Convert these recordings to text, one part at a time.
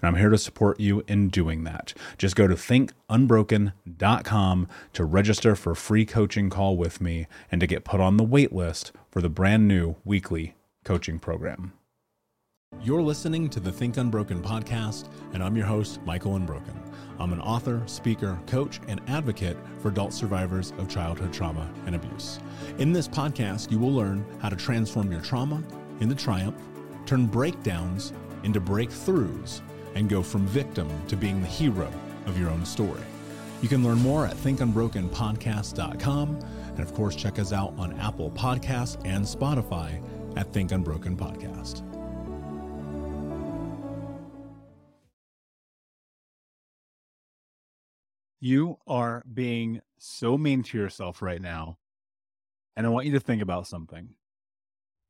And I'm here to support you in doing that. Just go to thinkunbroken.com to register for a free coaching call with me and to get put on the wait list for the brand new weekly coaching program. You're listening to the Think Unbroken podcast, and I'm your host, Michael Unbroken. I'm an author, speaker, coach, and advocate for adult survivors of childhood trauma and abuse. In this podcast, you will learn how to transform your trauma into triumph, turn breakdowns into breakthroughs, and go from victim to being the hero of your own story. You can learn more at thinkunbrokenpodcast.com, and of course, check us out on Apple Podcasts and Spotify at Think Unbroken Podcast. You are being so mean to yourself right now. And I want you to think about something.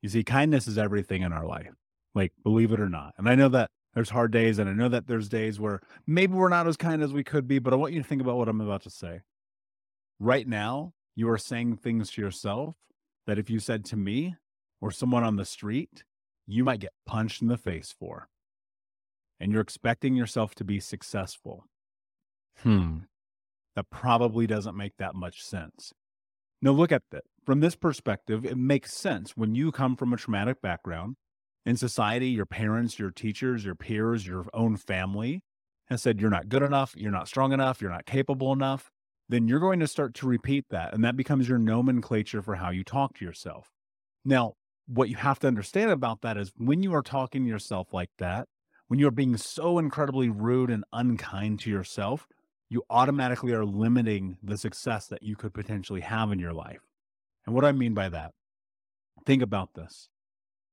You see, kindness is everything in our life. Like, believe it or not. And I know that there's hard days, and I know that there's days where maybe we're not as kind as we could be, but I want you to think about what I'm about to say. Right now, you are saying things to yourself that if you said to me or someone on the street, you might get punched in the face for. And you're expecting yourself to be successful. Hmm that probably doesn't make that much sense. Now, look at that. From this perspective, it makes sense when you come from a traumatic background in society, your parents, your teachers, your peers, your own family has said you're not good enough, you're not strong enough, you're not capable enough, then you're going to start to repeat that. And that becomes your nomenclature for how you talk to yourself. Now, what you have to understand about that is when you are talking to yourself like that, when you're being so incredibly rude and unkind to yourself, you automatically are limiting the success that you could potentially have in your life. And what I mean by that, think about this.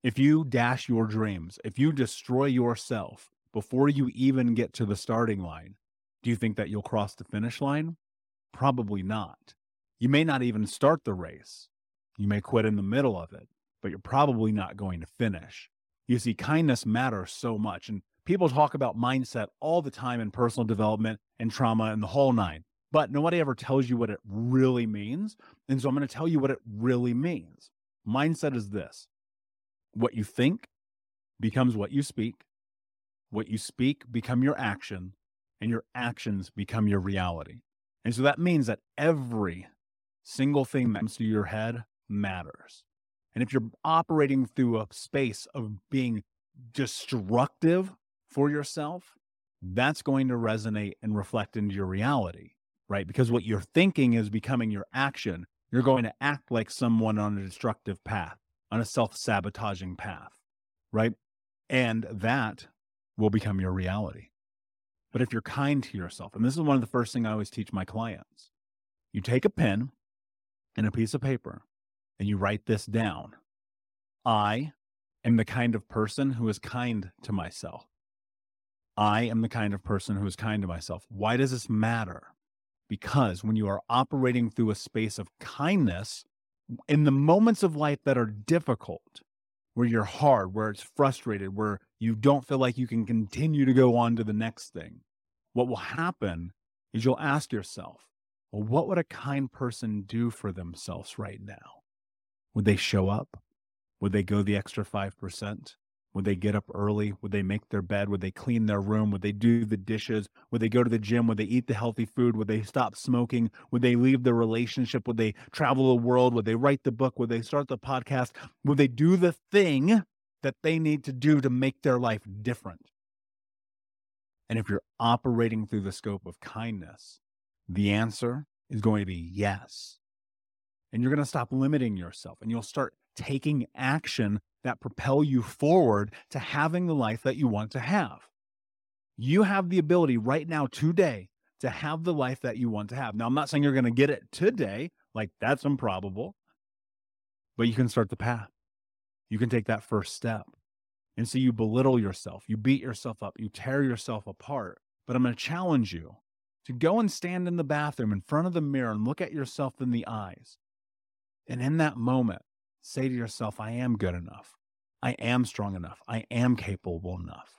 If you dash your dreams, if you destroy yourself before you even get to the starting line, do you think that you'll cross the finish line? Probably not. You may not even start the race. You may quit in the middle of it, but you're probably not going to finish. You see, kindness matters so much. And people talk about mindset all the time in personal development and trauma and the whole nine, but nobody ever tells you what it really means. And so I'm going to tell you what it really means. Mindset is this what you think becomes what you speak, what you speak become your action, and your actions become your reality. And so that means that every single thing that comes to your head matters. And if you're operating through a space of being destructive for yourself, that's going to resonate and reflect into your reality, right? Because what you're thinking is becoming your action. You're going to act like someone on a destructive path, on a self sabotaging path, right? And that will become your reality. But if you're kind to yourself, and this is one of the first things I always teach my clients, you take a pen and a piece of paper and you write this down. I am the kind of person who is kind to myself. I am the kind of person who is kind to myself. Why does this matter? Because when you are operating through a space of kindness, in the moments of life that are difficult, where you're hard, where it's frustrated, where you don't feel like you can continue to go on to the next thing, what will happen is you'll ask yourself, well, what would a kind person do for themselves right now? Would they show up? Would they go the extra 5%? Would they get up early? Would they make their bed? Would they clean their room? Would they do the dishes? Would they go to the gym? Would they eat the healthy food? Would they stop smoking? Would they leave the relationship? Would they travel the world? Would they write the book? Would they start the podcast? Would they do the thing that they need to do to make their life different? And if you're operating through the scope of kindness, the answer is going to be yes. And you're going to stop limiting yourself and you'll start taking action that propel you forward to having the life that you want to have. You have the ability right now, today, to have the life that you want to have. Now, I'm not saying you're going to get it today, like that's improbable, but you can start the path. You can take that first step. And so you belittle yourself, you beat yourself up, you tear yourself apart. But I'm going to challenge you to go and stand in the bathroom in front of the mirror and look at yourself in the eyes. And in that moment, say to yourself, I am good enough. I am strong enough. I am capable enough.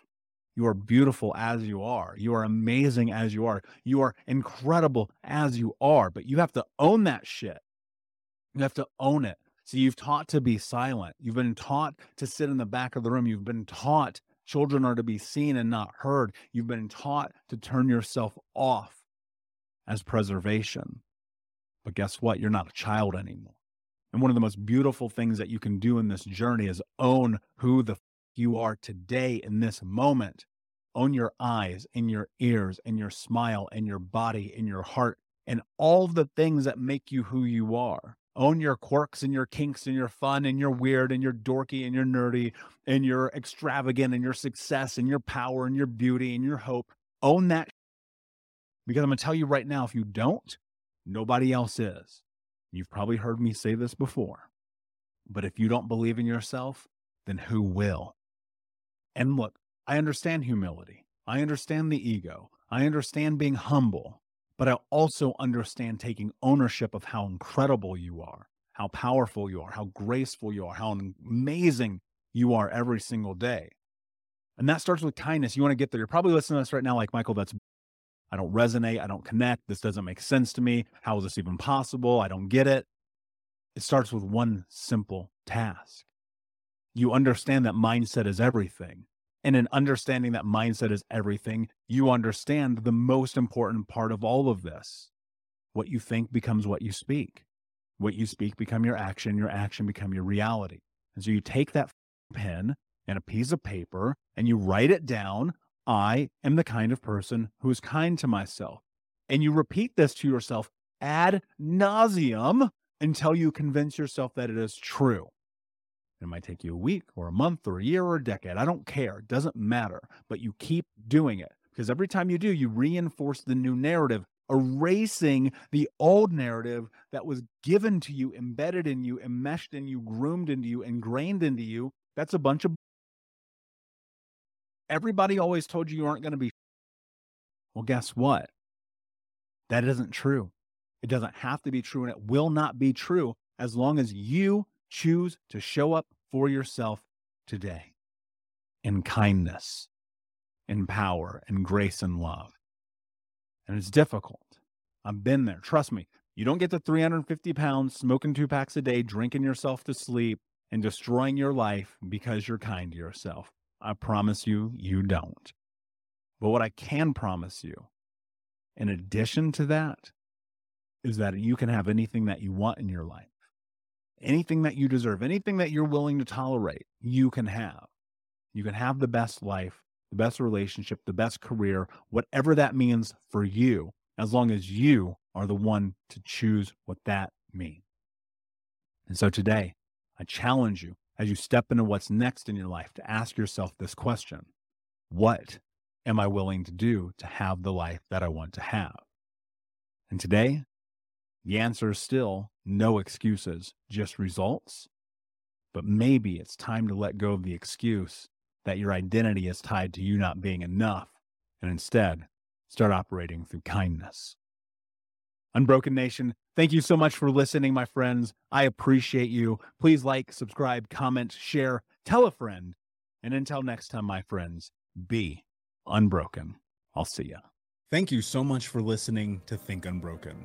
You are beautiful as you are. You are amazing as you are. You are incredible as you are, but you have to own that shit. You have to own it. So you've taught to be silent. You've been taught to sit in the back of the room. You've been taught children are to be seen and not heard. You've been taught to turn yourself off as preservation. But guess what? You're not a child anymore. And one of the most beautiful things that you can do in this journey is own who the f- you are today in this moment. Own your eyes and your ears and your smile and your body and your heart and all the things that make you who you are. Own your quirks and your kinks and your fun and your weird and your dorky and your nerdy and your extravagant and your success and your power and your beauty and your hope. Own that because I'm going to tell you right now if you don't, nobody else is. You've probably heard me say this before, but if you don't believe in yourself, then who will? And look, I understand humility. I understand the ego. I understand being humble, but I also understand taking ownership of how incredible you are, how powerful you are, how graceful you are, how amazing you are every single day. And that starts with kindness. You want to get there. You're probably listening to this right now, like, Michael, that's I don't resonate. I don't connect. This doesn't make sense to me. How is this even possible? I don't get it. It starts with one simple task. You understand that mindset is everything. And in understanding that mindset is everything, you understand the most important part of all of this. What you think becomes what you speak. What you speak become your action, your action become your reality. And so you take that pen and a piece of paper and you write it down I am the kind of person who is kind to myself. And you repeat this to yourself ad nauseum until you convince yourself that it is true. It might take you a week or a month or a year or a decade. I don't care. It doesn't matter. But you keep doing it because every time you do, you reinforce the new narrative, erasing the old narrative that was given to you, embedded in you, enmeshed in you, groomed into you, ingrained into you. That's a bunch of everybody always told you you aren't going to be. Well, guess what? That isn't true. It doesn't have to be true, and it will not be true as long as you choose to show up for yourself today in kindness, in power, in grace and love. And it's difficult. I've been there. Trust me. You don't get to 350 pounds, smoking two packs a day, drinking yourself to sleep, and destroying your life because you're kind to yourself. I promise you, you don't. But what I can promise you, in addition to that, is that you can have anything that you want in your life. Anything that you deserve, anything that you're willing to tolerate, you can have. You can have the best life, the best relationship, the best career, whatever that means for you, as long as you are the one to choose what that means. And so today, I challenge you as you step into what's next in your life to ask yourself this question What am I willing to do to have the life that I want to have? And today, the answer is still no excuses, just results. But maybe it's time to let go of the excuse that your identity is tied to you not being enough and instead start operating through kindness. Unbroken Nation, thank you so much for listening, my friends. I appreciate you. Please like, subscribe, comment, share, tell a friend. And until next time, my friends, be unbroken. I'll see ya. Thank you so much for listening to Think Unbroken.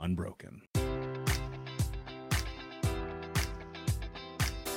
unbroken.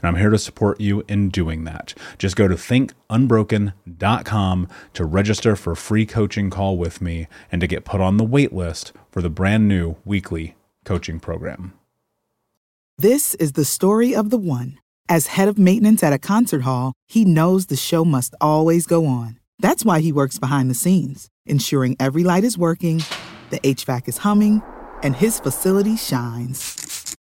And I'm here to support you in doing that. Just go to thinkunbroken.com to register for a free coaching call with me and to get put on the wait list for the brand new weekly coaching program. This is the story of the one. As head of maintenance at a concert hall, he knows the show must always go on. That's why he works behind the scenes, ensuring every light is working, the HVAC is humming, and his facility shines.